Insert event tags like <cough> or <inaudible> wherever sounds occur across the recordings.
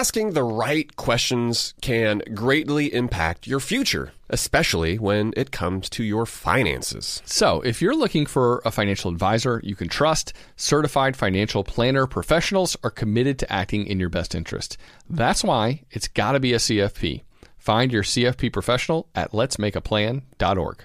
asking the right questions can greatly impact your future, especially when it comes to your finances. So, if you're looking for a financial advisor you can trust, certified financial planner professionals are committed to acting in your best interest. That's why it's got to be a CFP. Find your CFP professional at letsmakeaplan.org.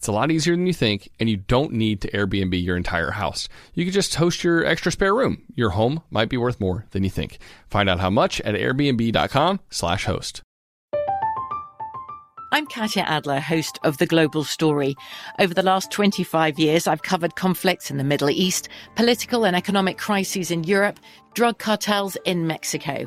It's a lot easier than you think, and you don't need to Airbnb your entire house. You can just host your extra spare room. Your home might be worth more than you think. Find out how much at airbnb.com/slash host. I'm Katya Adler, host of The Global Story. Over the last 25 years, I've covered conflicts in the Middle East, political and economic crises in Europe, drug cartels in Mexico.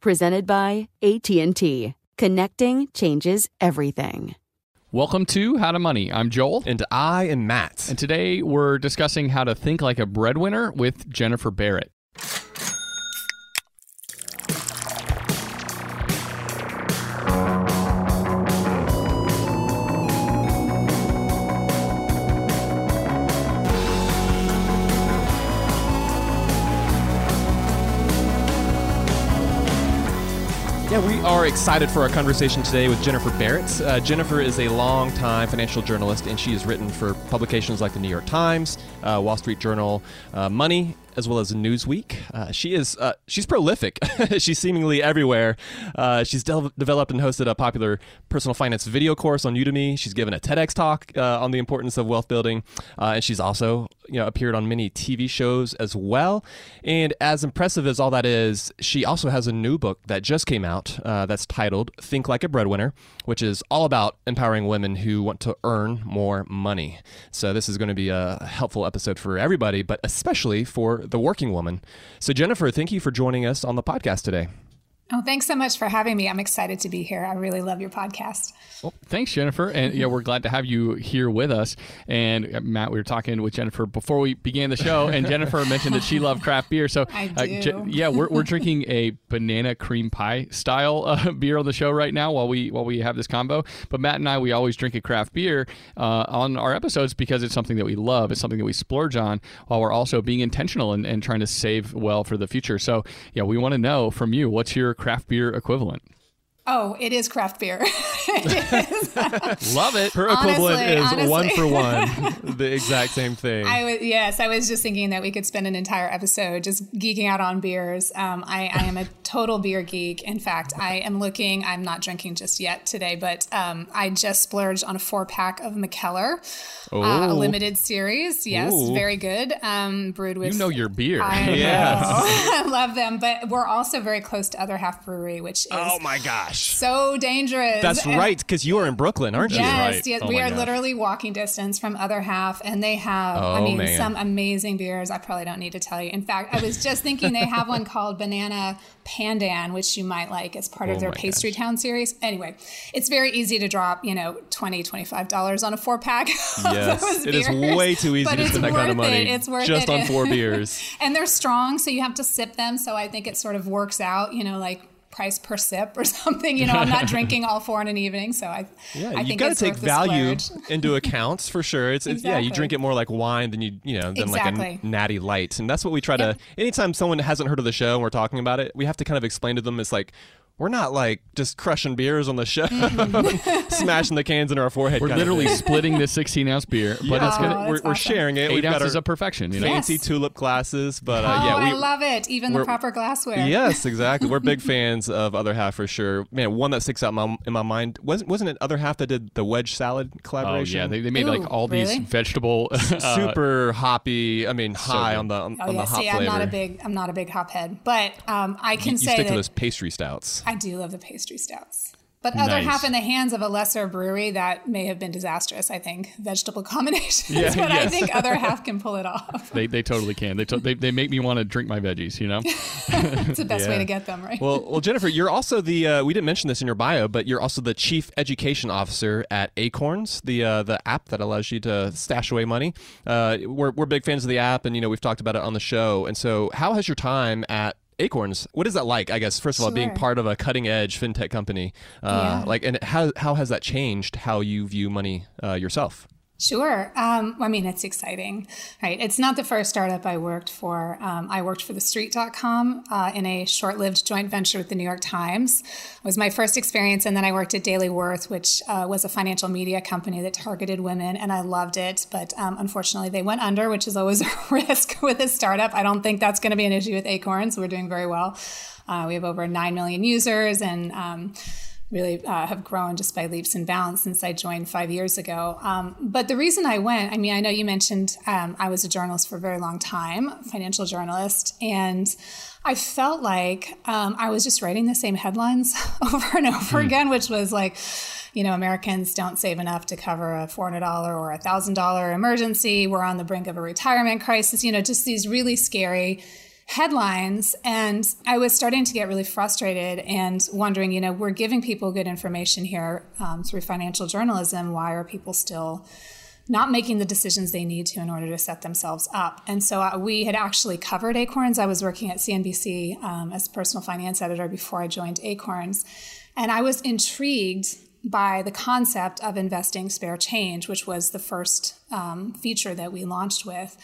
presented by AT&T. Connecting changes everything. Welcome to How to Money. I'm Joel. And I am Matt. And today we're discussing how to think like a breadwinner with Jennifer Barrett. Are excited for our conversation today with Jennifer Barrett. Uh, Jennifer is a long-time financial journalist, and she has written for publications like the New York Times, uh, Wall Street Journal, uh, Money, as well as Newsweek. Uh, she is uh, she's prolific. <laughs> she's seemingly everywhere. Uh, she's de- developed and hosted a popular personal finance video course on Udemy. She's given a TEDx talk uh, on the importance of wealth building, uh, and she's also you know appeared on many TV shows as well. And as impressive as all that is, she also has a new book that just came out uh, that's titled "Think Like a Breadwinner," which is all about empowering women who want to earn more money. So this is going to be a helpful episode for everybody, but especially for the working woman. So, Jennifer, thank you for joining us on the podcast today. Oh, thanks so much for having me. I'm excited to be here. I really love your podcast. Well, thanks, Jennifer. And yeah, we're glad to have you here with us. And uh, Matt, we were talking with Jennifer before we began the show, and Jennifer mentioned that she <laughs> loved craft beer. So, I do. Uh, yeah, we're, we're <laughs> drinking a banana cream pie style uh, <laughs> beer on the show right now while we while we have this combo. But Matt and I, we always drink a craft beer uh, on our episodes because it's something that we love. It's something that we splurge on while we're also being intentional and, and trying to save well for the future. So, yeah, we want to know from you what's your craft beer equivalent? Oh, it is craft beer. <laughs> Love it. Her equivalent Honestly, is honestly. one for <laughs> one, the exact same thing. I was yes, I was just thinking that we could spend an entire episode just geeking out on beers. Um, I, I am a total beer geek. In fact, I am looking. I'm not drinking just yet today, but um, I just splurged on a four pack of Mikkeller, uh, a Oh. limited series. Yes, Ooh. very good. Um, brewed with You know your beer. I. <laughs> Yes. I love them, but we're also very close to Other Half Brewery, which is oh my gosh. so dangerous. That's And- right, because you are in Brooklyn, aren't you? Yes, right. yes. Oh we are gosh. literally walking distance from other half, and they have, I Oh, mean, man. some amazing beers. I probably don't need to tell you. In fact, I was just thinking they have one called Banana Pandan, which you might like as part Oh of their my Pastry Town series. Anyway, it's very easy to drop, you know, 20 $25 on a four pack. <laughs> Yes, it is way too easy but to spend that kind of money It. It's worth just it. on four <laughs> beers. and they're strong, so you have to sip them. So I think it sort of works out, you know, like price per sip or <laughs> something. You know, I'm not <laughs> drinking all four in an evening, so I Yeah, I you got to take value <laughs> into accounts for sure. It's, it's yeah, you drink it more like wine than you you know than like a natty light, and that's what we try to. Anytime someone hasn't heard of the show and we're talking about it, we have to kind of explain to them it's like. We're not like just crushing beers on the show, <laughs> <laughs> smashing the cans into our forehead. We're literally splitting this 16 ounce beer, but Yeah, it's Oh, gonna that's we're, we're sharing it. eight We've got ounces our of perfection. You know, fancy Yes. tulip glasses, but uh, oh, yeah, we I love it. Even the proper glassware. Yes, exactly. We're big <laughs> fans of Other Half for sure. Man, one that sticks out in my, in my mind wasn't wasn't it Other Half that did the wedge salad collaboration? oh collaboration? yeah, they, they made Ooh, like all these really? vegetable. uh, super hoppy. I mean, high good. on the on, Oh on yeah. the hop See, flavor. I'm not a big I'm not a big hophead, but um, I can you, you say stick that to those pastry stouts. I do love the pastry stouts. But other Nice. half in the hands of a lesser brewery that may have been disastrous. I think vegetable <laughs> combinations, Yeah, but I think other half can pull it off. they, they totally can. They, to, they they make me want to drink my veggies. You know. <laughs> It's the best way to get them, right? Well, well, Jennifer, you're also the. Uh, we didn't mention this in your bio, but you're also the chief education officer at Acorns, the uh, the app that allows you to stash away money. Uh, we're we're big fans of the app, and you know we've talked about it on the show. And so, how has your time at Acorns? What is that like? I guess first of all, being part of a cutting edge fintech company, uh, Yeah. like, and how how has that changed how you view money uh, yourself? Sure. Um, I mean, it's exciting, right? It's not the first startup I worked for. Um, I worked for TheStreet.com uh, in a short-lived joint venture with the New York Times. It was my first experience, and then I worked at Daily Worth, which uh, was a financial media company that targeted women, and I loved it. But um, unfortunately, they went under, which is always <laughs> a risk with a startup. I don't think that's going to be an issue with Acorns. We're doing very well. Uh, we have over nine million users, and um, really uh, have grown just by leaps and bounds since I joined five years ago. Um, but the reason I went, I mean, I know you mentioned um, I was a journalist for a very long time, financial journalist, and I felt like um, I was just writing the same headlines <laughs> over and over again, which was like, you know, Americans don't save enough to cover a $400 or a $1,000 emergency. We're on the brink of a retirement crisis, you know, just these really scary headlines and i was starting to get really frustrated and wondering you know we're giving people good information here um, through financial journalism. Why are people still not making the decisions they need to in order to set themselves up? And so uh, we had actually covered acorns. I was working at cnbc um, as personal finance editor before i joined acorns. And i was intrigued by the concept of investing spare change which was the first um, feature that we launched with.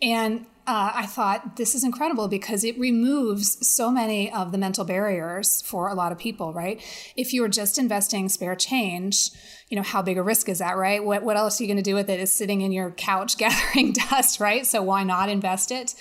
And uh, I thought this is incredible because it removes so many of the mental barriers for a lot of people, right? If you were just investing spare change, you know, how big a risk is that, right? What, what else are you going to do with it? Is sitting in your couch <laughs> gathering dust, right? So why not invest it?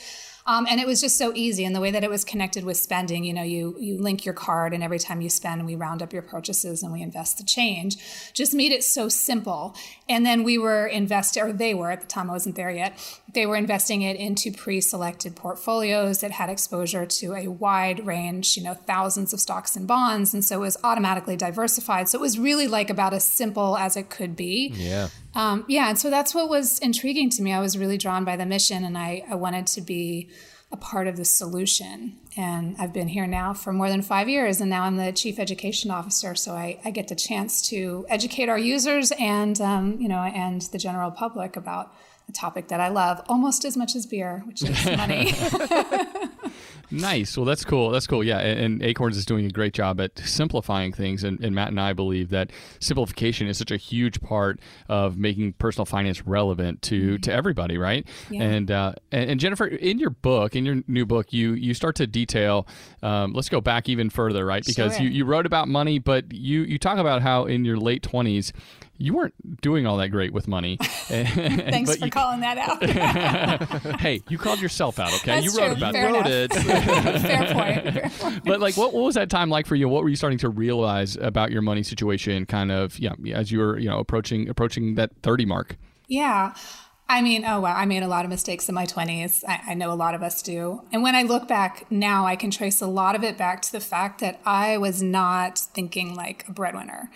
Um, and it was just so easy. And the way that it was connected with spending, you know, you you link your card, and every time you spend, we round up your purchases and we invest the change. Just made it so simple. And then we were investing, or they were at the time, I wasn't there yet. They were investing it into pre-selected portfolios that had exposure to a wide range, you know, thousands of stocks and bonds, and so it was automatically diversified. So it was really like about as simple as it could be. Yeah. Um, yeah, and so that's what was intriguing to me. I was really drawn by the mission, and I, I wanted to be a part of the solution. And I've been here now for more than five years, and now I'm the chief education officer. So I, I get the chance to educate our users and um, you know and the general public about a topic that I love almost as much as beer, which is <laughs> money. <laughs> Nice. Well, that's cool. That's cool. Yeah, and, and Acorns is doing a great job at simplifying things. And, and Matt and I believe that simplification is such a huge part of making personal finance relevant to to everybody, right? Yeah. And, uh, and and Jennifer, in your book, in your new book, you you start to detail. Um, let's go back even further, right? Because Sure. you, you wrote about money, but you you talk about how in your late twenties. You weren't doing all that great with money. <laughs> <laughs> Thanks for you, calling that out. <laughs> Hey, you called yourself out, okay? That's you wrote true. about Fair it. enough. Fair point. Fair point. but like what, what was that time like for you what were you starting to realize about your money situation kind of yeah as you were you know approaching approaching that 30 mark Yeah. I mean, oh wow, I made a lot of mistakes in my 20s. I, I know a lot of us do. And when I look back now, I can trace a lot of it back to the fact that I was not thinking like a breadwinner.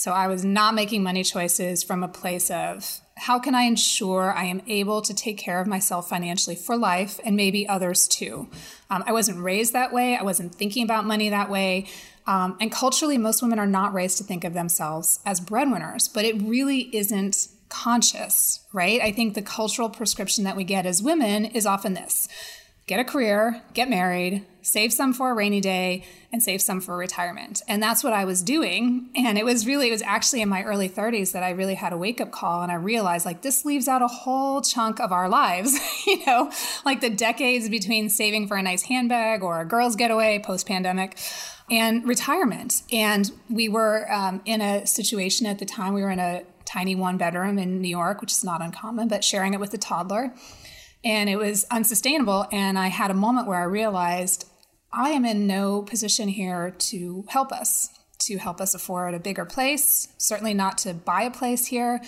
So I was not making money choices from a place of how can I ensure I am able to take care of myself financially for life and maybe others too. Um, I wasn't raised that way. I wasn't thinking about money that way. Um, and culturally, most women are not raised to think of themselves as breadwinners, but it really isn't conscious, right? I think the cultural prescription that we get as women is often this get a career, get married, save some for a rainy day and save some for retirement. And that's what I was doing. And it was really, it was actually in my early 30s that I really had a wake up call and I realized like this leaves out a whole chunk of our lives, <laughs> you know, like the decades between saving for a nice handbag or a girl's getaway post pandemic and retirement. And we were um, in a situation at the time, we were in a tiny one bedroom in New York, which is not uncommon, but sharing it with a toddler. And it was unsustainable. And I had a moment where I realized I am in no position here to help us, to help us afford a bigger place, certainly not to buy a place here.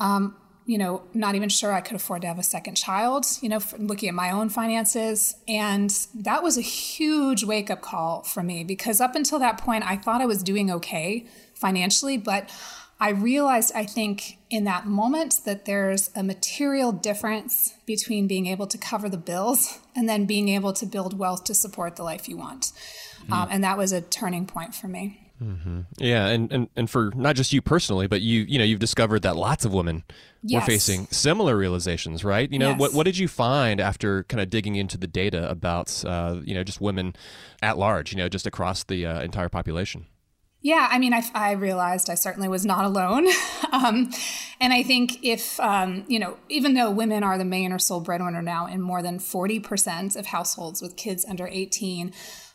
Um, you know, not even sure I could afford to have a second child, you know, looking at my own finances. And that was a huge wake up call for me because up until that point, I thought I was doing okay financially, but I realized, I think, in that moment that there's a material difference between being able to cover the bills <laughs> and then being able to build wealth to support the life you want. Mm-hmm. Um, and that was a turning point for me. Mm-hmm. Yeah, and, and and for not just you personally, but you you know you've discovered that lots of women yes. were facing similar realizations, right? You know, yes. what what did you find after kind of digging into the data about uh, you know just women at large, you know, just across the uh, entire population? Yeah, I mean, I, I, realized I certainly was not alone. <laughs> um, and I think if, um, you know, even though women are the main or sole breadwinner now in more than 40% of households with kids under 18,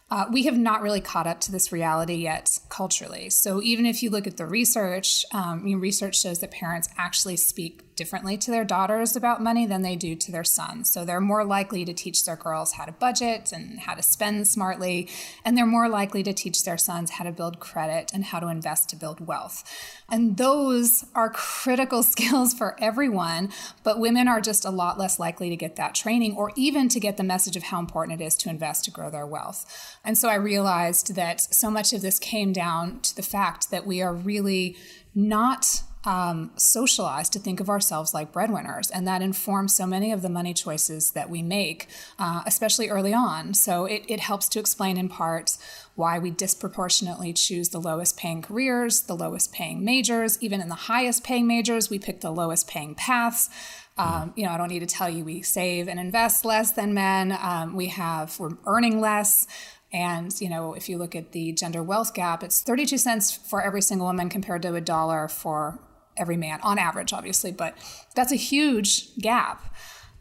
uh, we have not really caught up to this reality yet culturally. So even if you look at the research, um, research shows that parents actually speak differently to their daughters about money than they do to their sons. So they're more likely to teach their girls how to budget and how to spend smartly, and they're more likely to teach their sons how to build credit and how to invest to build wealth. And those are critical <laughs> skills for everyone, but women are just a lot less likely to get that training or even to get the message of how important it is to invest to grow their wealth. And so I realized that so much of this came down to the fact that we are really not um, socialized to think of ourselves like breadwinners, and that informs so many of the money choices that we make, uh, especially early on. So it, it helps to explain in part why we disproportionately choose the lowest paying careers, the lowest paying majors, even in the highest paying majors, we pick the lowest paying paths. Um, you know, I don't need to tell you we save and invest less than men. Um, we have we're earning less. And, you know, if you look at the gender wealth gap, it's 32 cents for every single woman compared to a dollar for every man on average, obviously, but that's a huge gap.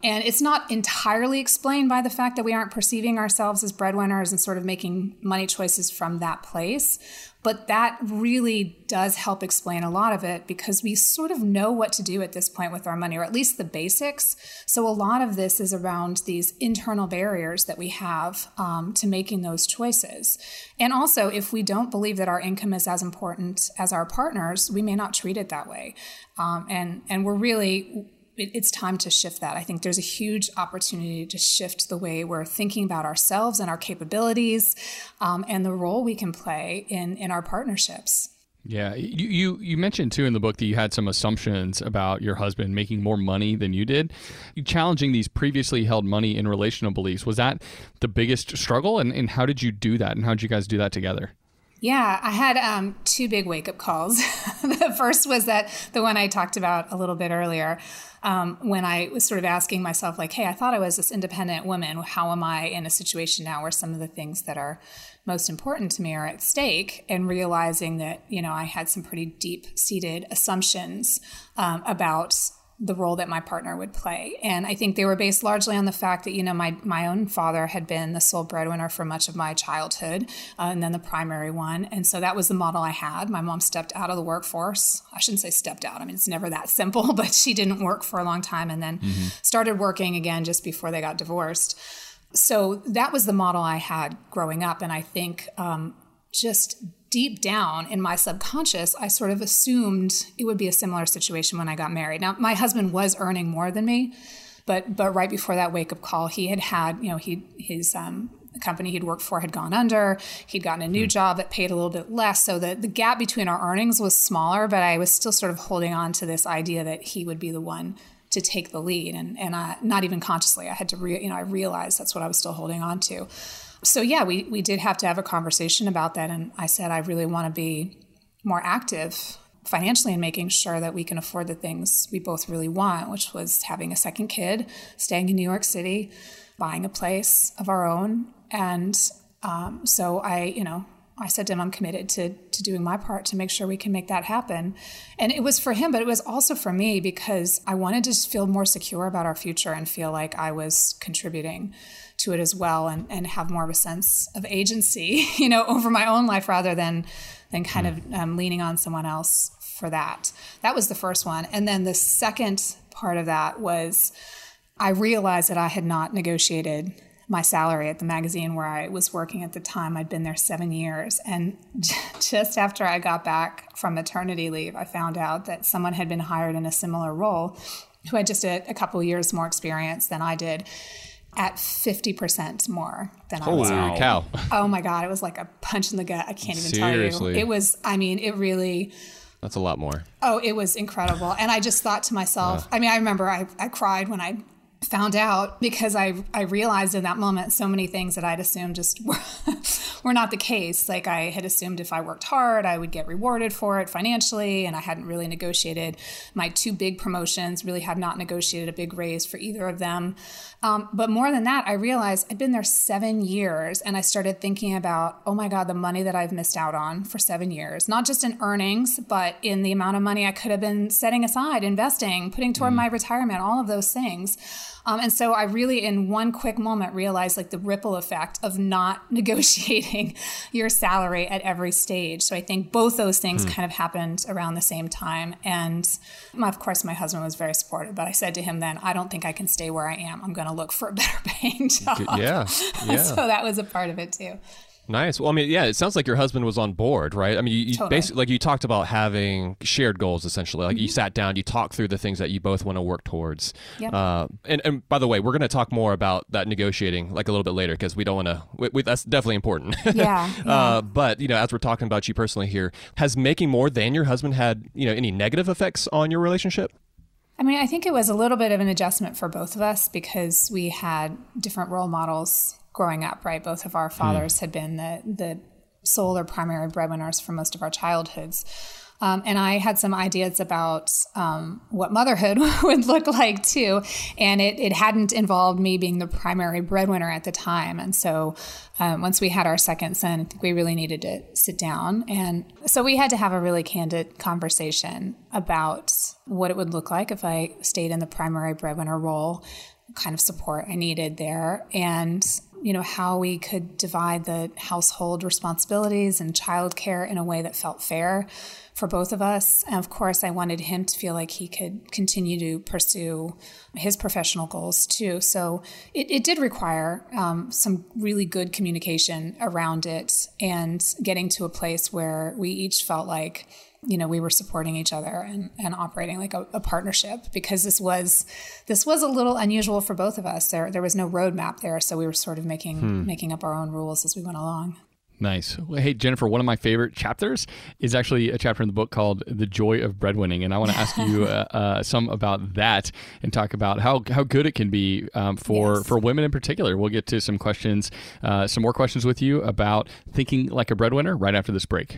And it's not entirely explained by the fact that we aren't perceiving ourselves as breadwinners and sort of making money choices from that place. But that really does help explain a lot of it because we sort of know what to do at this point with our money, or at least the basics. So a lot of this is around these internal barriers that we have um, to making those choices. And also, if we don't believe that our income is as important as our partners, we may not treat it that way. Um, and and we're really it's time to shift that. I think there's a huge opportunity to shift the way we're thinking about ourselves and our capabilities um, and the role we can play in, in our partnerships. Yeah, you, you you mentioned too in the book that you had some assumptions about your husband making more money than you did. Challenging these previously held money in relational beliefs was that the biggest struggle, and, and how did you do that, and how did you guys do that together? Yeah, I had um, two big wake up calls. <laughs> the first was that the one I talked about a little bit earlier, um, when I was sort of asking myself, like, hey, I thought I was this independent woman. How am I in a situation now where some of the things that are most important to me are at stake? And realizing that, you know, I had some pretty deep seated assumptions um, about the role that my partner would play. And I think they were based largely on the fact that, you know, my, my own father had been the sole breadwinner for much of my childhood uh, and then the primary one. And so that was the model I had. My mom stepped out of the workforce. I shouldn't say stepped out. I mean, it's never that <laughs> simple, but she didn't work for a long time and then mm-hmm. started working again just before they got divorced. So that was the model I had growing up. And I think um, just deep down in my subconscious, I sort of assumed it would be a similar situation when I got married. Now, my husband was earning more than me, but but right before that wake up call, he had had you know he his um, company he'd worked for had gone under. He'd gotten a new mm. job that paid a little bit less, so the the gap between our earnings was smaller. But I was still sort of holding on to this idea that he would be the one to take the lead, and and I, not even consciously, I had to re, you know I realized that's what I was still holding on to so yeah, we we did have to have a conversation about that, and I said I really want to be more active financially and making sure that we can afford the things we both really want, which was having a second kid, staying in New York City, buying a place of our own. And um, so I, you know, I said to him, I'm committed to, to doing my part to make sure we can make that happen. And it was for him, but it was also for me because I wanted to feel more secure about our future and feel like I was contributing to it as well and, and have more of a sense of agency, <laughs> you know, over my own life rather than, than kind of um, leaning on someone else for that. That was the first one. And then the second part of that was I realized that I had not negotiated my salary at the magazine where I was working at the time. I'd been there seven years. And <laughs> just after I got back from maternity leave, I found out that someone had been hired in a similar role who had just a, a couple years more experience than I did at 50% more than I oh, was. Holy cow. Oh my God. It was like a punch in the gut. I can't even Seriously. tell you. It was, I mean, it really. That's a lot more. Oh, it was incredible. And I just thought to myself, I mean, I remember I, I cried when I found out because I, I realized in that moment so many things that I'd assumed just <laughs> were, were not the case. Like I had assumed if I worked hard, I would get rewarded for it financially. And I hadn't really negotiated my two big promotions, really had not negotiated a big raise for either of them. Um, but more than that, I realized I'd been there seven years and I started thinking about, oh my God, the money that I've missed out on for seven years, not just in earnings, but in the amount of money I could have been setting aside, investing, putting toward my retirement, all of those things. Um, and so I really, in one quick moment, realized like the ripple effect of not <laughs> negotiating your salary at every stage. So I think both those things kind of happened around the same time. And my, of course, my husband was very supportive, but I said to him then, I don't think I can stay where I am. I'm going to look for a better <laughs> paying job. Yeah. <laughs> Yeah. so that was a part of it too. Nice. Well, I mean, yeah, it sounds like your husband was on board, right? I mean, you, you Totally. basically like you talked about having shared goals, essentially. Like you sat down, you talked through the things that you both want to work towards. Yep. Uh, and and by the way, we're going to talk more about that negotiating like a little bit later because we don't want to. We, we, that's definitely important. Yeah, <laughs> yeah. Uh, but you know, as we're talking about you personally here, has making more than your husband had you know any negative effects on your relationship? I mean, I think it was a little bit of an adjustment for both of us because we had different role models growing up, right? Both of our fathers had been the the sole or primary breadwinners for most of our childhoods. Um, and I had some ideas about um, what motherhood <laughs> would look like too. And it, it hadn't involved me being the primary breadwinner at the time. And so um, once we had our second son, I think we really needed to sit down. And so we had to have a really candid conversation about what it would look like if I stayed in the primary breadwinner role, kind of support I needed there, and you know how we could divide the household responsibilities and childcare in a way that felt fair for both of us. And of course, I wanted him to feel like he could continue to pursue his professional goals too. So it, it did require um, some really good communication around it and getting to a place where we each felt like you know we were supporting each other and, and operating like a, a partnership because this was this was a little unusual for both of us there there was no roadmap there so we were sort of making making up our own rules as we went along Nice. Well, hey, Jennifer, one of my favorite chapters is actually a chapter in the book called The Joy of Breadwinning. And I want to ask you <laughs> uh, uh, some about that and talk about how, how good it can be um, for, Yes. for women in particular. We'll get to some questions, uh, some more questions with you about thinking like a breadwinner right after this break.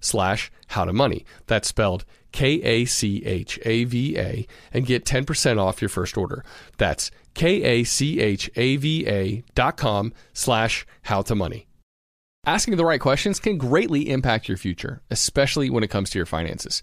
slash how to money. That's spelled K-A-C-H-A-V-A and get 10% off your first order. That's K-A-C-H-A-V-A dot com slash how to money. Asking the right questions can greatly impact your future, especially when it comes to your finances.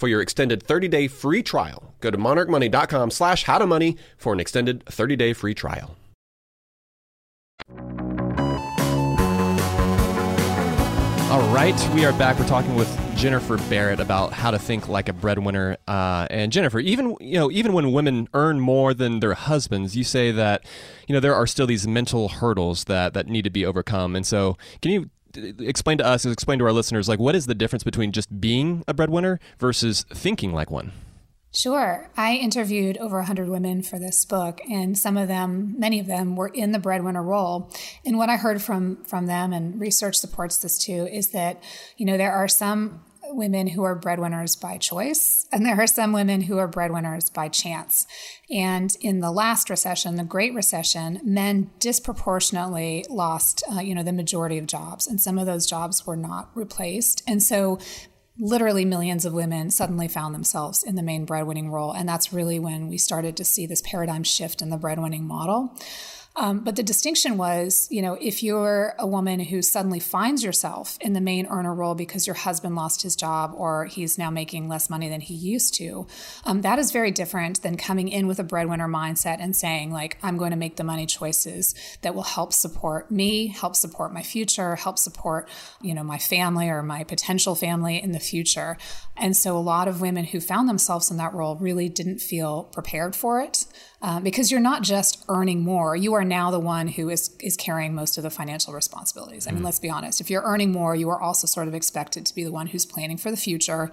for your extended 30 day free trial. Go to monarchmoney.com slash how to money for an extended 30 day free trial. All right, we are back. We're talking with Jennifer Barrett about how to think like a breadwinner. Uh, and Jennifer, even you know, even when women earn more than their husbands, you say that you know there are still these mental hurdles that that need to be overcome. And so, can you explain to us, explain to our listeners, like what is the difference between just being a breadwinner versus thinking like one? Sure. I interviewed over 100 women for this book, and some of them, many of them, were in the breadwinner role. And what I heard from from them, and research supports this too, is that you know there are some women who are breadwinners by choice, and there are some women who are breadwinners by chance. And in the last recession, the Great Recession, men disproportionately lost, uh, you know, the majority of jobs, and some of those jobs were not replaced. And so literally millions of women suddenly found themselves in the main breadwinning role. And that's really when we started to see this paradigm shift in the breadwinning model. Um, but the distinction was, you know, if you're a woman who suddenly finds yourself in the main earner role because your husband lost his job or he's now making less money than he used to, um, that is very different than coming in with a breadwinner mindset and saying, like, I'm going to make the money choices that will help support me, help support my future, help support, you know, my family or my potential family in the future. And so a lot of women who found themselves in that role really didn't feel prepared for it um, because you're not just earning more, you are now the one who is is carrying most of the financial responsibilities. I mean, let's be honest. If you're earning more, you are also sort of expected to be the one who's planning for the future,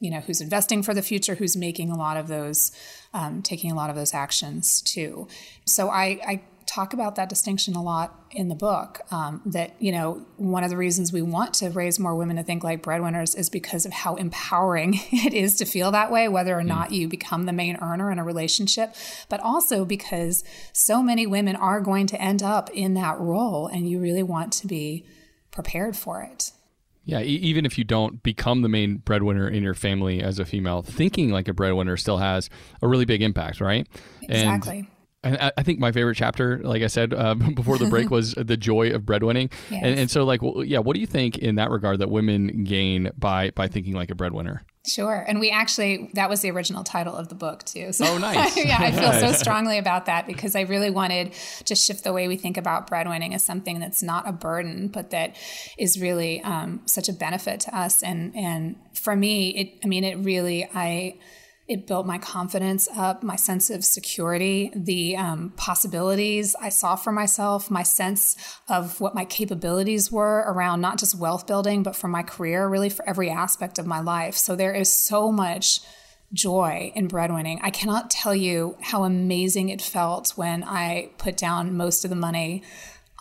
you know, who's investing for the future, who's making a lot of those, um, taking a lot of those actions too. So I, I talk about that distinction a lot in the book. Um, that you know, one of the reasons we want to raise more women to think like breadwinners is because of how empowering <laughs> it is to feel that way, whether or not you become the main earner in a relationship, but also because so many women are going to end up in that role, and you really want to be prepared for it. Yeah, e- even if you don't become the main breadwinner in your family as a female, thinking like a breadwinner still has a really big impact, right? Exactly. And I, I think my favorite chapter, like I said uh, <laughs> before the break, <laughs> was the joy of breadwinning. Yes. And, and so, like, well, yeah, what do you think in that regard that women gain by by thinking like a breadwinner? Sure. And we actually, that was the original title of the book, too. So, Oh, nice. <laughs> yeah, I feel so strongly about that because I really wanted to shift the way we think about breadwinning as something that's not a burden, but that is really um, such a benefit to us. And, and for me, it, I mean, it really, I, it built my confidence up, my sense of security, the um, possibilities I saw for myself, my sense of what my capabilities were around not just wealth building, but for my career, really for every aspect of my life. So there is so much joy in breadwinning. I cannot tell you how amazing it felt when I put down most of the money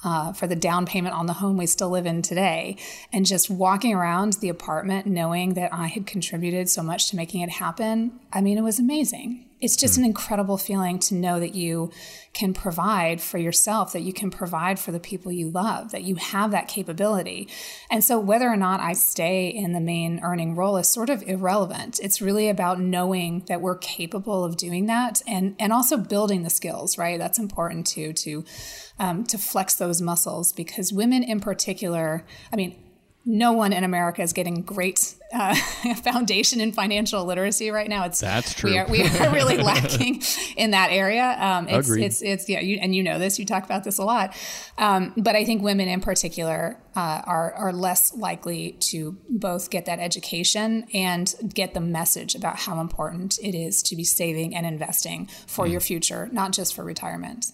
uh, for the down payment on the home we still live in today. And just walking around the apartment knowing that I had contributed so much to making it happen, I mean, it was amazing. It's just an incredible feeling to know that you can provide for yourself, that you can provide for the people you love, that you have that capability. And so, whether or not I stay in the main earning role is sort of irrelevant. It's really about knowing that we're capable of doing that and, and also building the skills, right? That's important too, to, um, to flex those muscles because women in particular, I mean, no one in America is getting great uh, <laughs> foundation in financial literacy right now. It's That's true. We are, we are <laughs> really lacking in that area. Um, it's, Agreed. it's it's yeah, you, and you know this. You talk about this a lot. Um, but I think women in particular uh, are are less likely to both get that education and get the message about how important it is to be saving and investing for Hmm. your future, not just for retirement.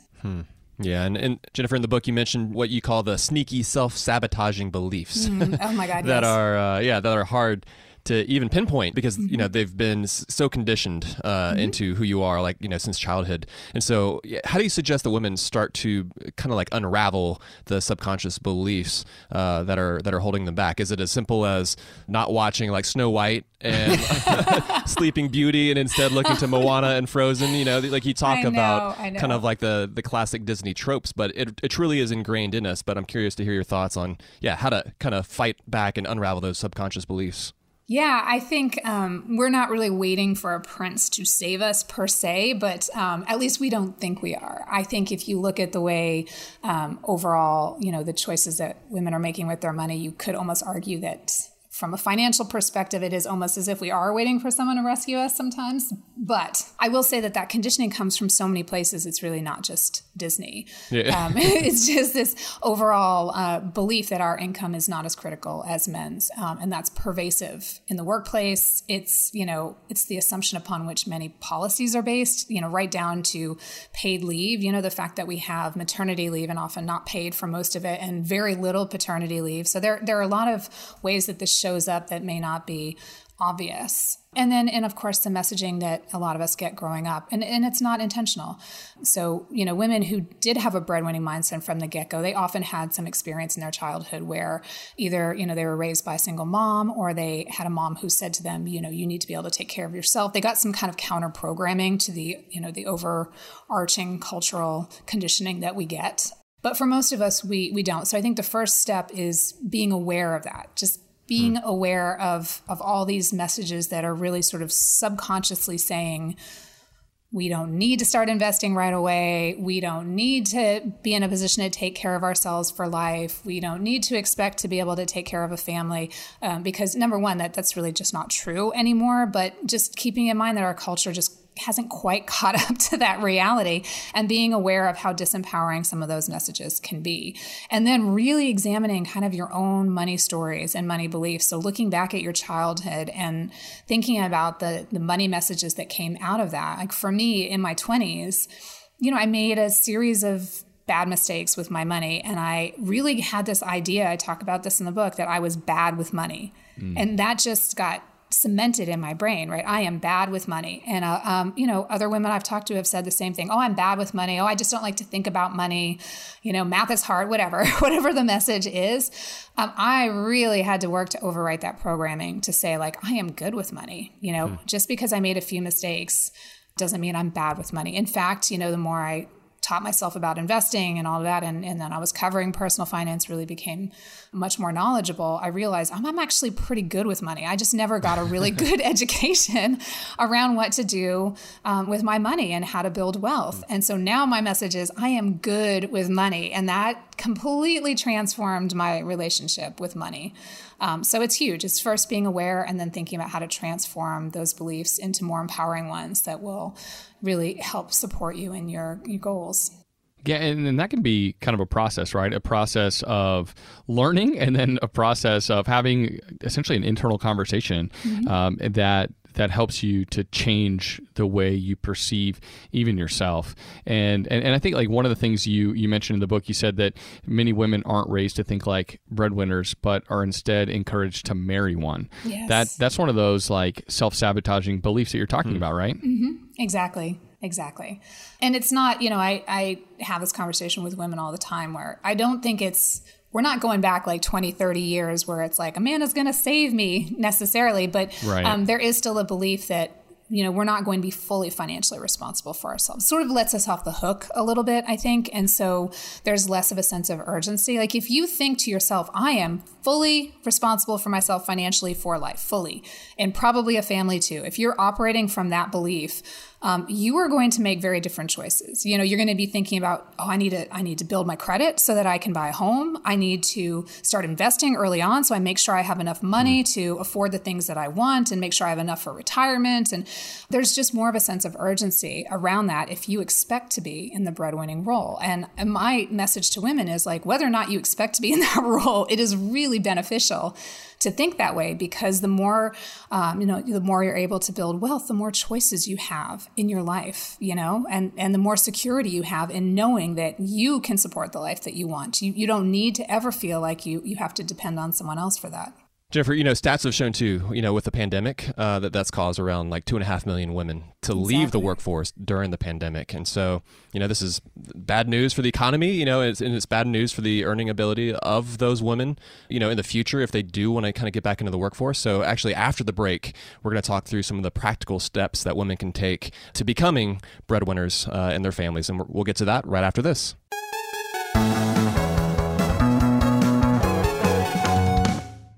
Yeah, and, and Jennifer, in the book, you mentioned what you call the sneaky self-sabotaging beliefs Oh my God! <laughs> that yes. are uh, yeah that are hard to even pinpoint because you Mm-hmm. know they've been so conditioned uh, into who you are like you know since childhood. And so how do you suggest that women start to kind of like unravel the subconscious beliefs uh, that are that are holding them back? Is it as simple as not watching like Snow White and <laughs> <laughs> Sleeping Beauty and instead looking to Moana and Frozen? You know like you talk know, about kind of like the the classic Disney tropes but it, it truly is ingrained in us. But I'm curious to hear your thoughts on yeah how to kind of fight back and unravel those subconscious beliefs Yeah, I think um, we're not really waiting for a prince to save us per se, but um, at least we don't think we are. I think if you look at the way um, overall, you know, the choices that women are making with their money, you could almost argue that from a financial perspective, it is almost as if we are waiting for someone to rescue us sometimes. But I will say that that conditioning comes from so many places. It's really not just Disney. Um, <laughs> it's just this overall uh, belief that our income is not as critical as men's, um, and that's pervasive in the workplace. It's you know it's the assumption upon which many policies are based. You know, right down to paid leave. You know, the fact that we have maternity leave and often not paid for most of it, and very little paternity leave. So there there are a lot of ways that this shows up that may not be obvious. And then, and of course, the messaging that a lot of us get growing up, and, and it's not intentional. So, you know, women who did have a breadwinning mindset from the get go, they often had some experience in their childhood where either, you know, they were raised by a single mom or they had a mom who said to them, you know, you need to be able to take care of yourself. They got some kind of counter programming to the, you know, the overarching cultural conditioning that we get. But for most of us, we, we don't. So I think the first step is being aware of that. Just being aware of of all these messages that are really sort of subconsciously saying we don't need to start investing right away. We don't need to be in a position to take care of ourselves for life. We don't need to expect to be able to take care of a family um, because number one, that that's really just not true anymore. But just keeping in mind that our culture just hasn't quite <laughs> caught up to that reality and being aware of how disempowering some of those messages can be. And then really examining kind of your own money stories and money beliefs. So looking back at your childhood and thinking about the, the money messages that came out of that. Like for me in my 20s, you know, I made a series of bad mistakes with my money. And I really had this idea, I talk about this in the book, that I was bad with money. Mm. And that just got cemented in my brain, right? I am bad with money. And, uh, um, you know, other women I've talked to have said the same thing. Oh, I'm bad with money. Oh, I just don't like to think about money. You know, math is hard, whatever, <laughs> whatever the message is. Um, I really had to work to overwrite that programming to say, like, I am good with money. You know, just because I made a few mistakes doesn't mean I'm bad with money. In fact, you know, the more I taught myself about investing and all of that, and, and then I was covering personal finance, really became much more knowledgeable, I realized I'm, I'm actually pretty good with money. I just never got a really <laughs> good <laughs> education around what to do um, with my money and how to build wealth. And so now my message is I am good with money. And that completely transformed my relationship with money. Um, so it's huge. It's first being aware and then thinking about how to transform those beliefs into more empowering ones that will really help support you in your, your goals. Yeah, and, and that can be kind of a process, right? A process of learning, and then a process of having essentially an internal conversation mm-hmm. um, that that helps you to change the way you perceive even yourself. And, and and I think like one of the things you you mentioned in the book, you said that many women aren't raised to think like breadwinners, but are instead encouraged to marry one. Yes. That that's one of those like self sabotaging beliefs that you're talking hmm. about, right? Mm-hmm. Exactly. Exactly. And it's not, you know, I, I have this conversation with women all the time where I don't think it's we're not going back like 20, 30 years where it's like a man is going to save me <laughs> necessarily, but right. um, there is still a belief that you know, we're not going to be fully financially responsible for ourselves. Sort of lets us off the hook a little bit, I think. And so there's less of a sense of urgency. Like if you think to yourself, I am fully responsible for myself financially for life, fully, and probably a family too. If you're operating from that belief, um, you are going to make very different choices. You know, you're going to be thinking about, oh, I need to, I need to build my credit so that I can buy a home. I need to start investing early on so I make sure I have enough money mm. to afford the things that I want and make sure I have enough for retirement. And there's just more of a sense of urgency around that if you expect to be in the breadwinning role. And my message to women is like, whether or not you expect to be <laughs> in that role, it is really beneficial to think that way because the more um, you know the more you're able to build wealth the more choices you have in your life you know and and the more security you have in knowing that you can support the life that you want you, you don't need to ever feel like you you have to depend on someone else for that Jennifer, you know, stats have shown too, you know, with the pandemic, uh, that that's caused around like two and a half million women to exactly. leave the workforce during the pandemic. And so, you know, this is bad news for the economy, you know, it's, and it's bad news for the earning ability of those women, you know, in the future if they do want to kind of get back into the workforce. So, actually, after the break, we're going to talk through some of the practical steps that women can take to becoming breadwinners uh, in their families. And we'll get to that right after this.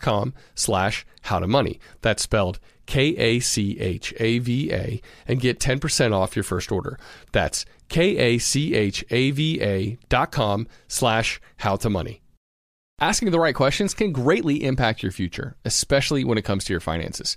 com slash how to money. That's spelled K A C H A V A and get 10% off your first order. That's K A C H A V A dot com slash how to money. Asking the right questions can greatly impact your future, especially when it comes to your finances.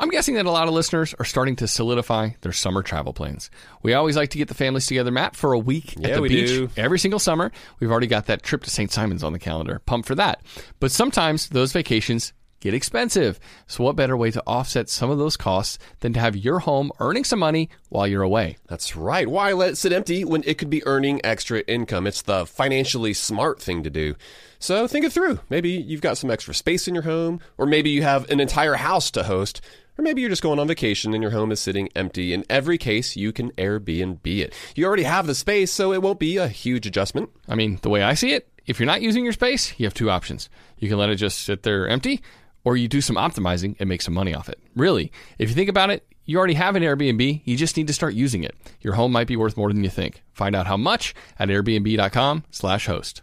I'm guessing that a lot of listeners are starting to solidify their summer travel plans. We always like to get the families together, Matt, for a week yeah, at the beach do. every single summer. We've already got that trip to St. Simon's on the calendar. Pumped for that. But sometimes those vacations get expensive. So, what better way to offset some of those costs than to have your home earning some money while you're away? That's right. Why let it sit empty when it could be earning extra income? It's the financially smart thing to do. So, think it through. Maybe you've got some extra space in your home, or maybe you have an entire house to host Or maybe you're just going on vacation and your home is sitting empty. In every case, you can Airbnb it. You already have the space, so it won't be a huge adjustment. I mean, the way I see it, if you're not using your space, you have two options. You can let it just sit there empty, or you do some optimizing and make some money off it. Really, if you think about it, you already have an Airbnb, you just need to start using it. Your home might be worth more than you think. Find out how much at airbnb.com/host.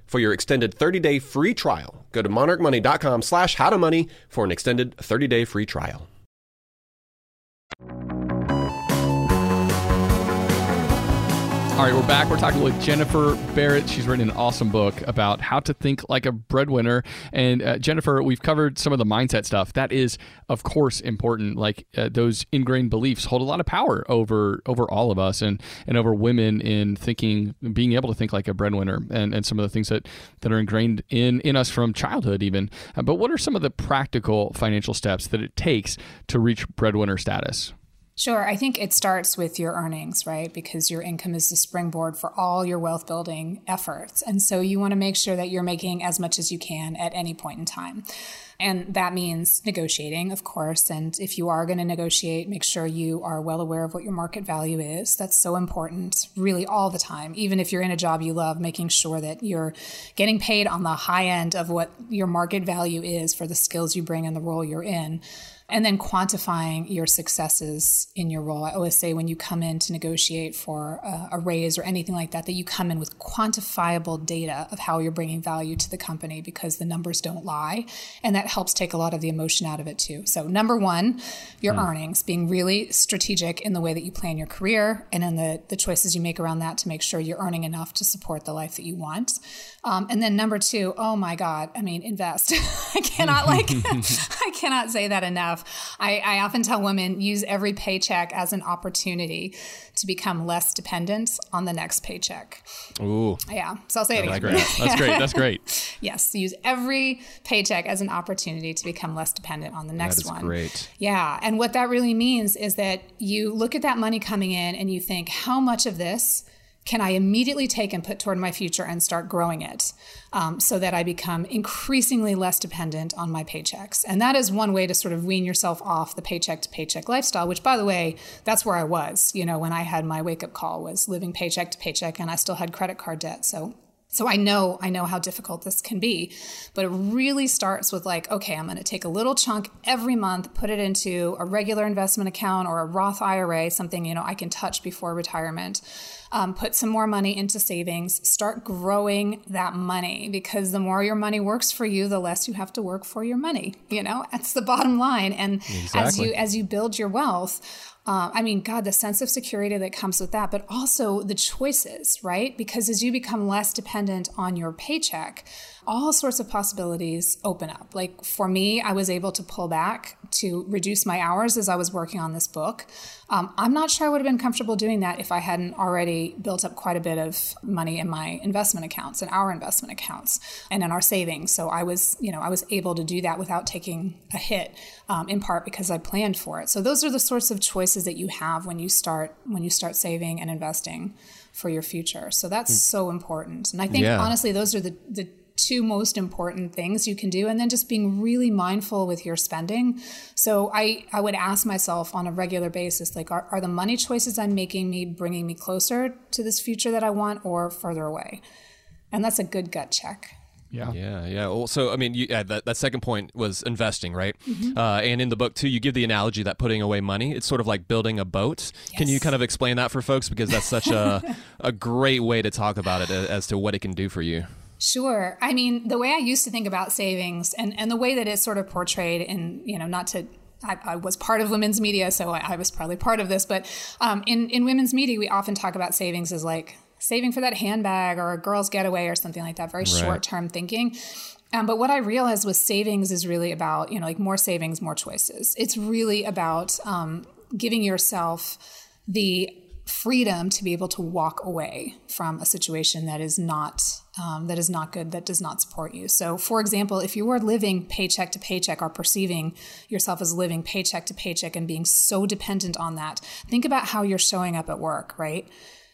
for your extended 30-day free trial. Go to monarchmoney.com slash howtomoney for an extended 30-day free trial. All right, we're back. We're talking with Jennifer Barrett. She's written an awesome book about how to think like a breadwinner. And uh, Jennifer, we've covered some of the mindset stuff. That is, of course, important. Like uh, those ingrained beliefs hold a lot of power over over all of us and and over women in thinking, being able to think like a breadwinner, and, and some of the things that that are ingrained in in us from childhood, even. Uh, but what are some of the practical financial steps that it takes to reach breadwinner status? Sure. I think it starts with your earnings, right? Because your income is the springboard for all your wealth building efforts. And so you want to make sure that you're making as much as you can at any point in time. And that means negotiating, of course. And if you are going to negotiate, make sure you are well aware of what your market value is. That's so important, really, all the time. Even if you're in a job you love, making sure that you're getting paid on the high end of what your market value is for the skills you bring and the role you're in and then quantifying your successes in your role. I always say when you come in to negotiate for a, a, raise or anything like that, that you come in with quantifiable data of how you're bringing value to the company because the numbers don't lie. And that helps take a lot of the emotion out of it too. So, number one, your mm. earnings, being really strategic in the way that you plan your career and in the, the choices you make around that to make sure you're earning enough to support the life that you want. Um, and then number two, oh my God, I mean, invest. <laughs> I cannot like, <laughs> I cannot say that enough. I, I often tell women use every paycheck as an opportunity to become less dependent on the next paycheck. Ooh. Yeah. So I'll say it That's again. Great. That's great. That's great. <laughs> yes. Use every paycheck as an opportunity to become less dependent on the next one. that is one. Great. Yeah. And what that really means is that you look at that money coming in and you think, how much of this can I immediately take and put toward my future and start growing it um, so that I become increasingly less dependent on my paychecks? And that is one way to sort of wean yourself off the paycheck to paycheck lifestyle, which, by the way, that's where I was, you know, when I had my wake up call was living paycheck to paycheck and I still had credit card debt. So so I know I know how difficult this can be, but it really starts with like, okay, I'm going to take a little chunk every month, put it into a regular investment account or a Roth IRA, something you know I can touch before retirement. Um, put some more money into savings. Start growing that money because the more your money works for you, the less you have to work for your money. You know, that's the bottom line. And exactly. as you as you build your wealth, uh, I mean, God, the sense of security that comes with that, but also the choices, right? Because as you become less dependent on your paycheck, all sorts of possibilities open up. Like for me, I was able to pull back to reduce my hours as I was working on this book. Um, I'm not sure I would have been comfortable doing that if I hadn't already built up quite a bit of money in my investment accounts and our investment accounts and in our savings. So I was, you know, I was able to do that without taking a hit, um, in part because I planned for it. So those are the sorts of choices that you have when you start when you start saving and investing for your future. So that's mm. so important. And I think yeah. honestly, those are the the two most important things you can do and then just being really mindful with your spending so i i would ask myself on a regular basis like are, are the money choices i'm making me bringing me closer to this future that i want or further away and that's a good gut check Yeah. Yeah, yeah. Well, so I mean, you, yeah, that that second point was investing, right? Uh, and in the book too, you give the analogy that putting away money, it's sort of like building a boat. Can you kind of explain that for folks because that's such a <laughs> a great way to talk about it as to what it can do for you. Sure. I mean, the way I used to think about savings and, and the way that it's sort of portrayed in, you know, not to, I, I was part of women's media, so I, I was probably part of this, but um, in, in women's media, we often talk about savings as like saving for that handbag or a girl's getaway or something like that, very short term thinking. Um, but what I realized was savings is really about, you know, like more savings, more choices. It's really about um, giving yourself the freedom to be able to walk away from a situation that is not um, that is not good that does not support you. So for example if you were living paycheck to paycheck or perceiving yourself as living paycheck to paycheck and being so dependent on that think about how you're showing up at work right?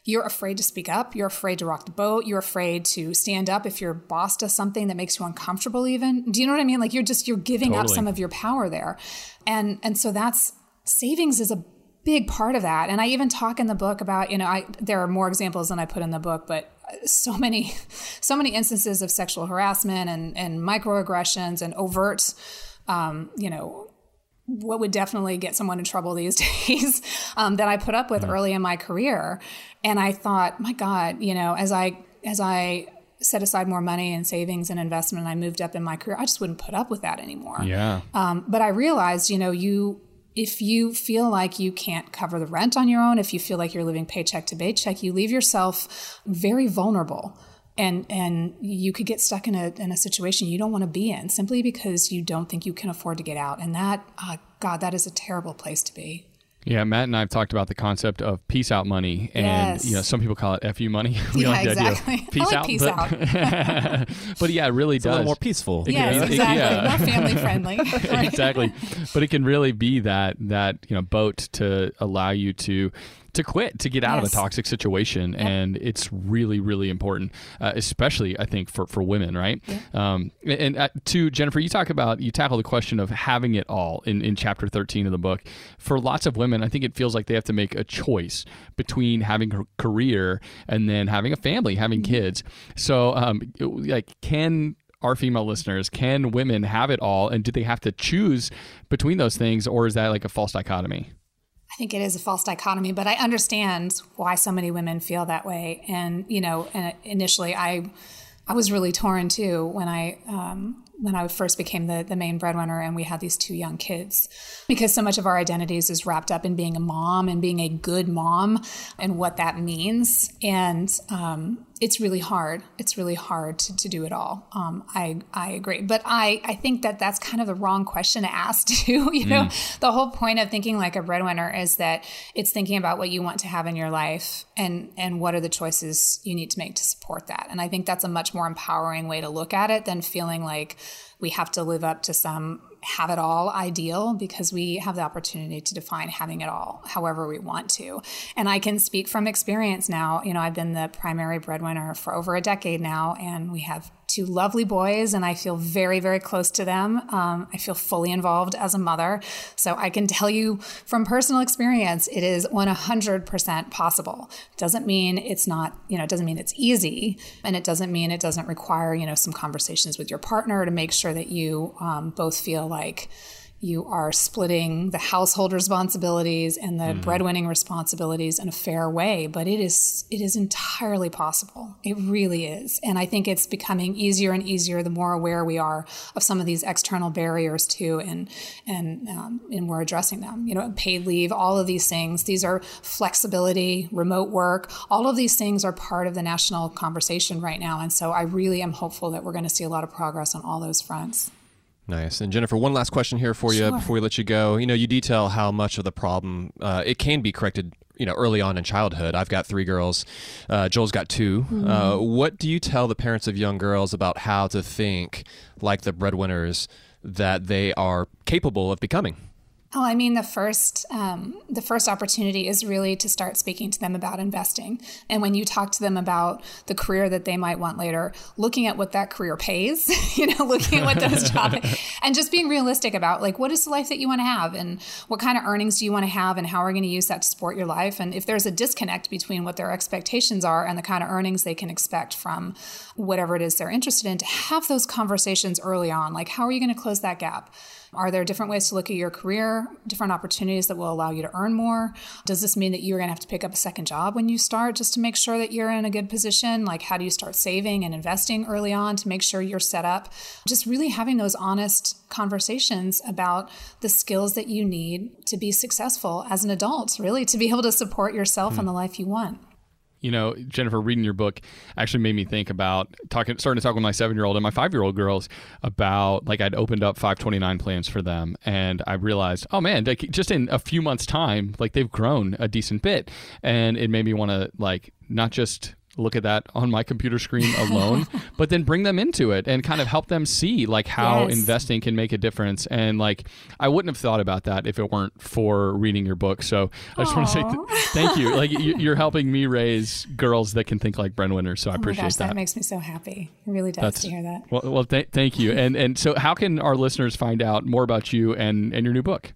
You're afraid to speak up. You're afraid to rock the boat. You're afraid to stand up if your boss does something that makes you uncomfortable even. Do you know what i mean? Like you're just you're giving up some of your power there. And and so that's savings is a big part of that and i even talk in the book about you know i there are more examples than i put in the book but so many <laughs> so many instances of sexual harassment and and microaggressions and overt um, you know what would definitely get someone in trouble these <laughs> days um, that I put up with early in my career. And I thought, my God, you know, as I as I set aside more money and savings and investment, and I moved up in my career, I just wouldn't put up with that anymore. Yeah. Um, but I realized, you know, you if you feel like you can't cover the rent on your own, if you feel like you're living paycheck to paycheck, you leave yourself very vulnerable. And, and you could get stuck in a, in a situation you don't want to be in simply because you don't think you can afford to get out. And that, uh, God, that is a terrible place to be. Yeah, Matt and I have talked about the concept of peace out money, and Yes. you know some people call it fu money. <laughs> we Yeah, like the exactly. idea <laughs> I of peace like out, peace but, <laughs> but yeah, it really It's a does. little more peaceful. Yes, it- exactly. yeah. More family friendly. Right. exactly. But it can really be that that you know boat to allow you to to quit to get out of a toxic situation, and it's really really important, uh, especially I think for for women, right? Um, and uh, to Jennifer, you talk about you tackle the question of having it all in in chapter thirteen of the book. For lots of women, I think it feels like they have to make a choice between having a career and then having a family, having kids. So, um, like, can our female listeners can women have it all? And do they have to choose between those things or is that like a false dichotomy think it is a false dichotomy, but I understand why so many women feel that way. And you know, and initially, I I was really torn too when I um, when I first became the the main breadwinner, and we had these two young kids, because so much of our identities is wrapped up in being a mom and being a good mom, and what that means. And um, it's really hard. It's really hard to, to do it all. Um, I I agree, but I I think that that's kind of the wrong question to ask <laughs> too. You know, the whole point of thinking like a breadwinner is that it's thinking about what you want to have in your life and and what are the choices you need to make to support that. And I think that's a much more empowering way to look at it than feeling like we have to live up to some have it all ideal because we have the opportunity to define having it all however we want to. And I can speak from experience now. You know, I've been the primary breadwinner for over a decade now, and we have two lovely boys, and I feel very, very close to them. Um, I feel fully involved as a mother. So I can tell you from personal experience, it is 100% possible. Doesn't mean it's not, you know, it doesn't mean it's easy, and it doesn't mean it doesn't require, you know, some conversations with your partner to make sure that you um, both feel like you are splitting the household responsibilities and the breadwinning responsibilities in a fair way but it is it is entirely possible. It really is. And i think it's becoming easier and easier the more aware we are of some of these external barriers too and and um, and we're addressing them. You know paid leave all of these things these are flexibility remote work all of these things are part of the national conversation right now. And so i really am hopeful that we're going to see a lot of progress on all those fronts Nice. And Jennifer, one last question here for you Sure. before we let you go. You know, you detail how much of the problem uh, it can be corrected. You know, early on in childhood. I've got three girls. Uh, Joel's got 2 Mm-hmm. Uh, what do you tell the parents of young girls about how to think like the breadwinners that they are capable of becoming? Oh, I mean, the first um, the first opportunity is really to start speaking to them about investing. And when you talk to them about the career that they might want later, looking at what that career pays, <laughs> you know, looking at what those <laughs> jobs, and just being realistic about like what is the life that you want to have, and what kind of earnings do you want to have, and how are we going to use that to support your life. And if there's a disconnect between what their expectations are and the kind of earnings they can expect from whatever it is they're interested in, to have those conversations early on, like how are you going to close that gap? Are there different ways to look at your career, different opportunities that will allow you to earn more? Does this mean that you're going to have to pick up a second job when you start just to make sure that you're in a good position? Like, how do you start saving and investing early on to make sure you're set up? Just really having those honest conversations about the skills that you need to be successful as an adult, really, to be able to support yourself mm. and the life you want. You know, Jennifer, reading your book actually made me think about talking, starting to talk with my seven year old and my five year old girls about like I'd opened up 529 plans for them, and I realized, oh man, like just in a few months' time, like they've grown a decent bit, and it made me want to like not just look at that on my computer screen alone, <laughs> but then bring them into it and kind of help them see like how yes. investing can make a difference. And like, I wouldn't have thought about that if it weren't for reading your book. So I just want to say th- thank you. Like, you're helping me raise girls that can think like breadwinners. So I oh appreciate gosh, that. That makes me so happy. It really does That's, to hear that. Well, well th- thank you. And and so, how can our listeners find out more about you and and your new book?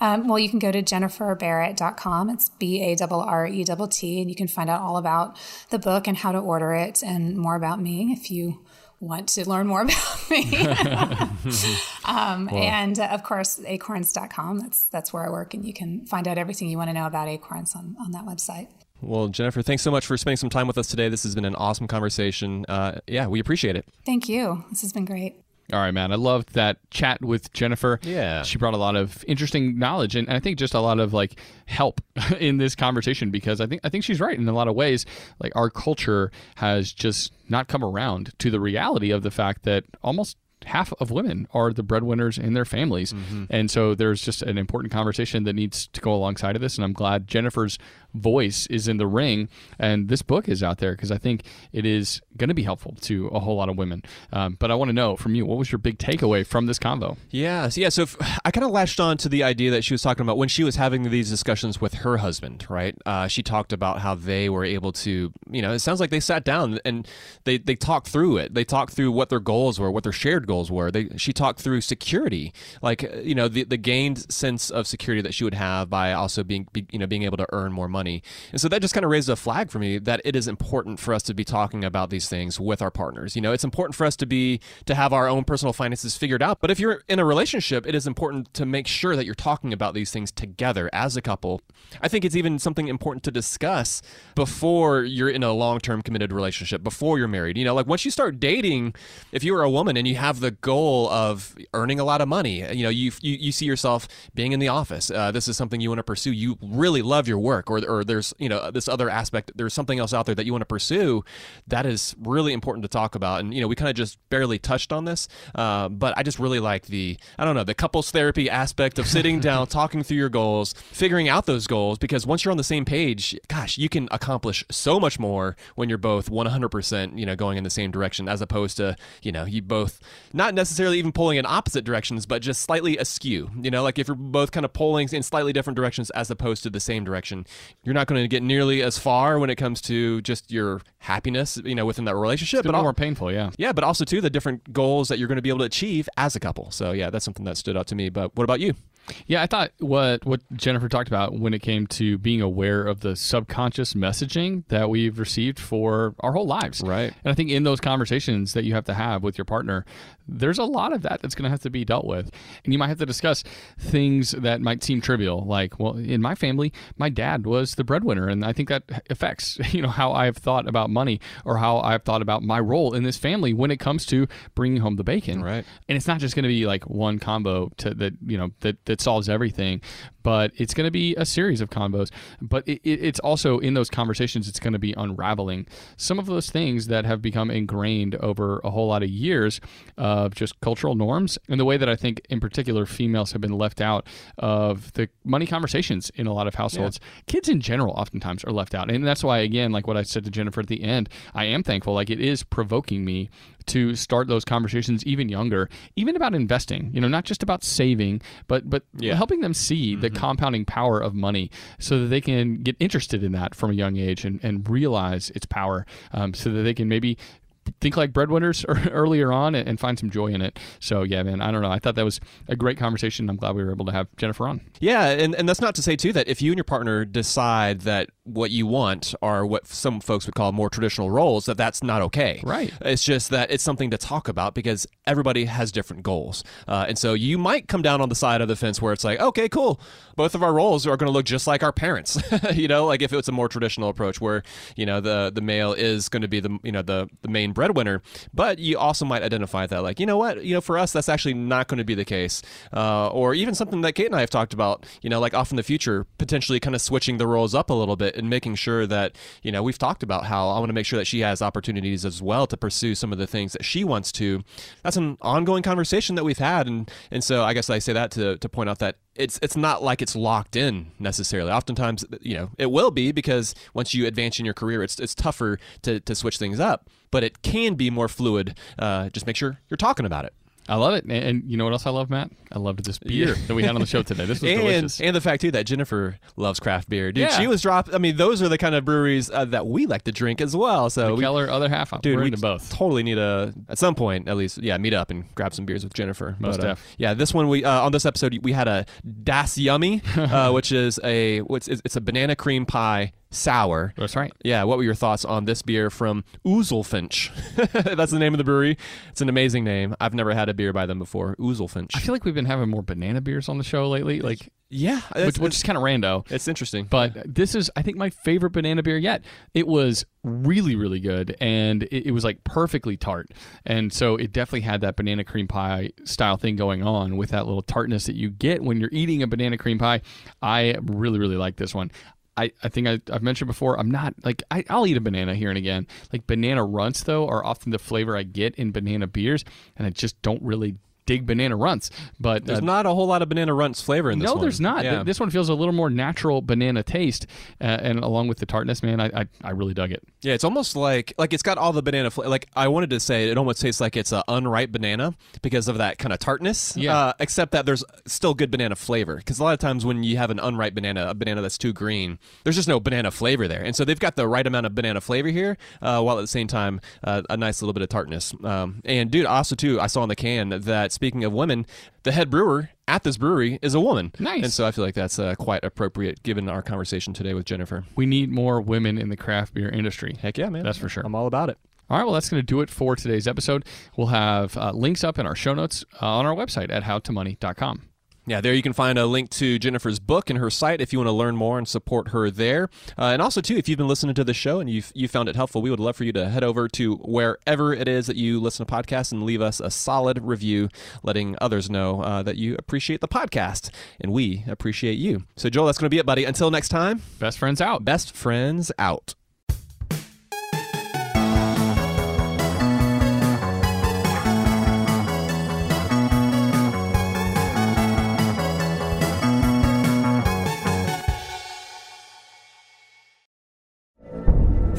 Um, well, you can go to jenniferbarrett.com. It's B A R R E T T, and you can find out all about the book and how to order it and more about me if you want to learn more <laughs> about me. <laughs> um. And uh, of course, acorns.com. That's, that's where I work, and you can find out everything you want to know about Acorns on, on that website. Well, Jennifer, thanks so much for spending some time with us today. This has been an awesome conversation. Uh, yeah, we appreciate it. Thank you. This has been great. All right, man. I loved that chat with Jennifer. Yeah. She brought a lot of interesting knowledge and, I think just a lot of like help <laughs> in this conversation because I think I think she's right in a lot of ways. Like our culture has just not come around to the reality of the fact that almost half of women are the breadwinners in their families. Mm-hmm. And so there's just an important conversation that needs to go alongside of this. And I'm glad Jennifer's voice is in the ring and this book is out there because I think it is going to be helpful to a whole lot of women. Um, but I want to know from you, what was your big takeaway from this convo? Yeah, so yeah. So if, I kind of latched on to the idea that she was talking about when she was having these discussions with her husband. Right? Uh, she talked about how they were able to, you know, it sounds like they sat down and they they talked through it. They talked through what their goals were, what their shared goals were. They she talked through security, like uh, you know the the gained sense of security that she would have by also being be, you know being able to earn more money. And so that just kind of raised a flag for me that it is important for us to be talking about these things with our partners. You know, it's important for us to be to have our own personal finances figured out. But if you're in a relationship, it is important to make sure that you're talking about these things together as a couple. I think it's even something important to discuss before you're in a long-term committed relationship, before you're married. You know, like once you start dating, if you are a woman and you have the goal of earning a lot of money, you know, you you, you see yourself being in the office. Uh, this is something you want to pursue. You really love your work, or or there's you know this other aspect there's something else out there that you want to pursue that is really important to talk about and you know we kind of just barely touched on this uh, but i just really like the i don't know the couples therapy aspect of sitting down <laughs> talking through your goals figuring out those goals because once you're on the same page gosh you can accomplish so much more when you're both 100% you know going in the same direction as opposed to you know you both not necessarily even pulling in opposite directions but just slightly askew you know like if you're both kind of pulling in slightly different directions as opposed to the same direction you're not going to get nearly as far when it comes to just your happiness, you know, within that relationship. It's but more painful, yeah. Yeah, but also too the different goals that you're going to be able to achieve as a couple. So yeah, that's something that stood out to me. But what about you? Yeah, I thought what what Jennifer talked about when it came to being aware of the subconscious messaging that we've received for our whole lives. Right. And I think in those conversations that you have to have with your partner, there's a lot of that that's going to have to be dealt with. And you might have to discuss things that might seem trivial, like, well, in my family, my dad was the breadwinner, and I think that affects, <laughs> you know, how I've thought about money or how I've thought about my role in this family when it comes to bringing home the bacon. Right. And it's not just going to be like one combo to that, you know, that, that solves everything, but it's going to be a series of combos. But it, it, it's also in those conversations, it's going to be unraveling some of those things that have become ingrained over a whole lot of years of just cultural norms and the way that I think, in particular, females have been left out of the money conversations in a lot of households. Kids in general oftentimes are left out. And that's why, again, like what I said to Jennifer at the end, I am thankful. Like it is provoking me to start those conversations even younger, even about investing. You know, not just about saving, but but yeah. helping them see the mm-hmm. Compounding power of money, so that they can get interested in that from a young age and, and realize its power, um, so that they can maybe think like breadwinners <laughs> earlier on and, and find some joy in it. So yeah, man, I don't know. I thought that was a great conversation. I'm glad we were able to have Jennifer on. Yeah, and, and that's not to say too that if you and your partner decide that what you want are what some folks would call more traditional roles, that that's not okay. Right. It's just that it's something to talk about because everybody has different goals, uh, and so you might come down on the side of the fence where it's like, okay, cool, both of our roles are going to look just like our parents. <laughs> you know, like if it's a more traditional approach where you know the the male is going to be the you know the the main breadwinner, but you also might identify that like you know what you know for us that's actually not going to be the case, uh, or even something that Kate and I have talked about. You know, like off in the future, potentially kind of switching the roles up a little bit and making sure that you know we've talked about how I want to make sure that she has opportunities as well to pursue some of the things that she wants to. That's an ongoing conversation that we've had, and and so I guess I say that to to point out that it's it's not like it's locked in necessarily. Oftentimes, you know, it will be because once you advance in your career, it's it's tougher to to switch things up. But it can be more fluid. Uh, just make sure you're talking about it. I love it. And, and you know what else I love, Matt? I loved this beer that we had on the show today. This was <laughs> and, delicious. and the fact too that Jennifer loves craft beer, dude. Yeah. She was dropped. I mean, those are the kind of breweries uh, that we like to drink as well. So we, Keller other half, dude, we're we into both. totally need to at some point at least, yeah, meet up and grab some beers with Jennifer. Most But, uh, yeah, this one we uh, on this episode we had a Das Yummy, <laughs> uh, which is a what's it's a banana cream pie sour. That's right. Yeah, what were your thoughts on this beer from Oozlefinch? <laughs> That's the name of the brewery. It's an amazing name. I've never had a beer by them before. Oozlefinch. I feel like we've been having more banana beers on the show lately, like yeah, which, which is kind of rando. it's interesting. But this is, I think, my favorite banana beer yet. It was really, really good, and it, it was like perfectly tart, and so it definitely had that banana cream pie style thing going on with that little tartness that you get when you're eating a banana cream pie. I really, really like this one. I, I think I, I've mentioned before, I'm not like, I, I'll eat a banana here and again. Like banana runts, though, are often the flavor I get in banana beers, and I just don't really dig banana runts. But There's uh, not a whole lot of banana runts flavor in this one. no, one. there's not. Yeah. This one feels a little more natural banana taste, uh, and along with the tartness, man, I, I I really dug it. Yeah, it's almost like like it's got all the banana flavor. Like I wanted to say, it almost tastes like it's an unripe banana because of that kind of tartness. Yeah. Uh, except that there's still good banana flavor. Because a lot of times when you have an unripe banana, a banana that's too green, there's just no banana flavor there. And so they've got the right amount of banana flavor here, uh, while at the same time uh, a nice little bit of tartness. Um, and dude, also too, I saw on the can that speaking of women, the head brewer at this brewery is a woman. Nice. And so I feel like that's uh, quite appropriate given our conversation today with Jennifer. We need more women in the craft beer industry. Heck yeah, man. That's for sure. I'm all about it. All right, well, that's going to do it for today's episode. We'll have uh, links up in our show notes uh, on our website at howtomoney.com. Yeah, there you can find a link to Jennifer's book and her site if you want to learn more and support her there. Uh, and also, too, if you've been listening to the show and you've you found it helpful, we would love for you to head over to wherever it is that you listen to podcasts and leave us a solid review, letting others know uh, that you appreciate the podcast and we appreciate you. So, Joel, that's going to be it, buddy. Until next time, Best friends out. best friends out.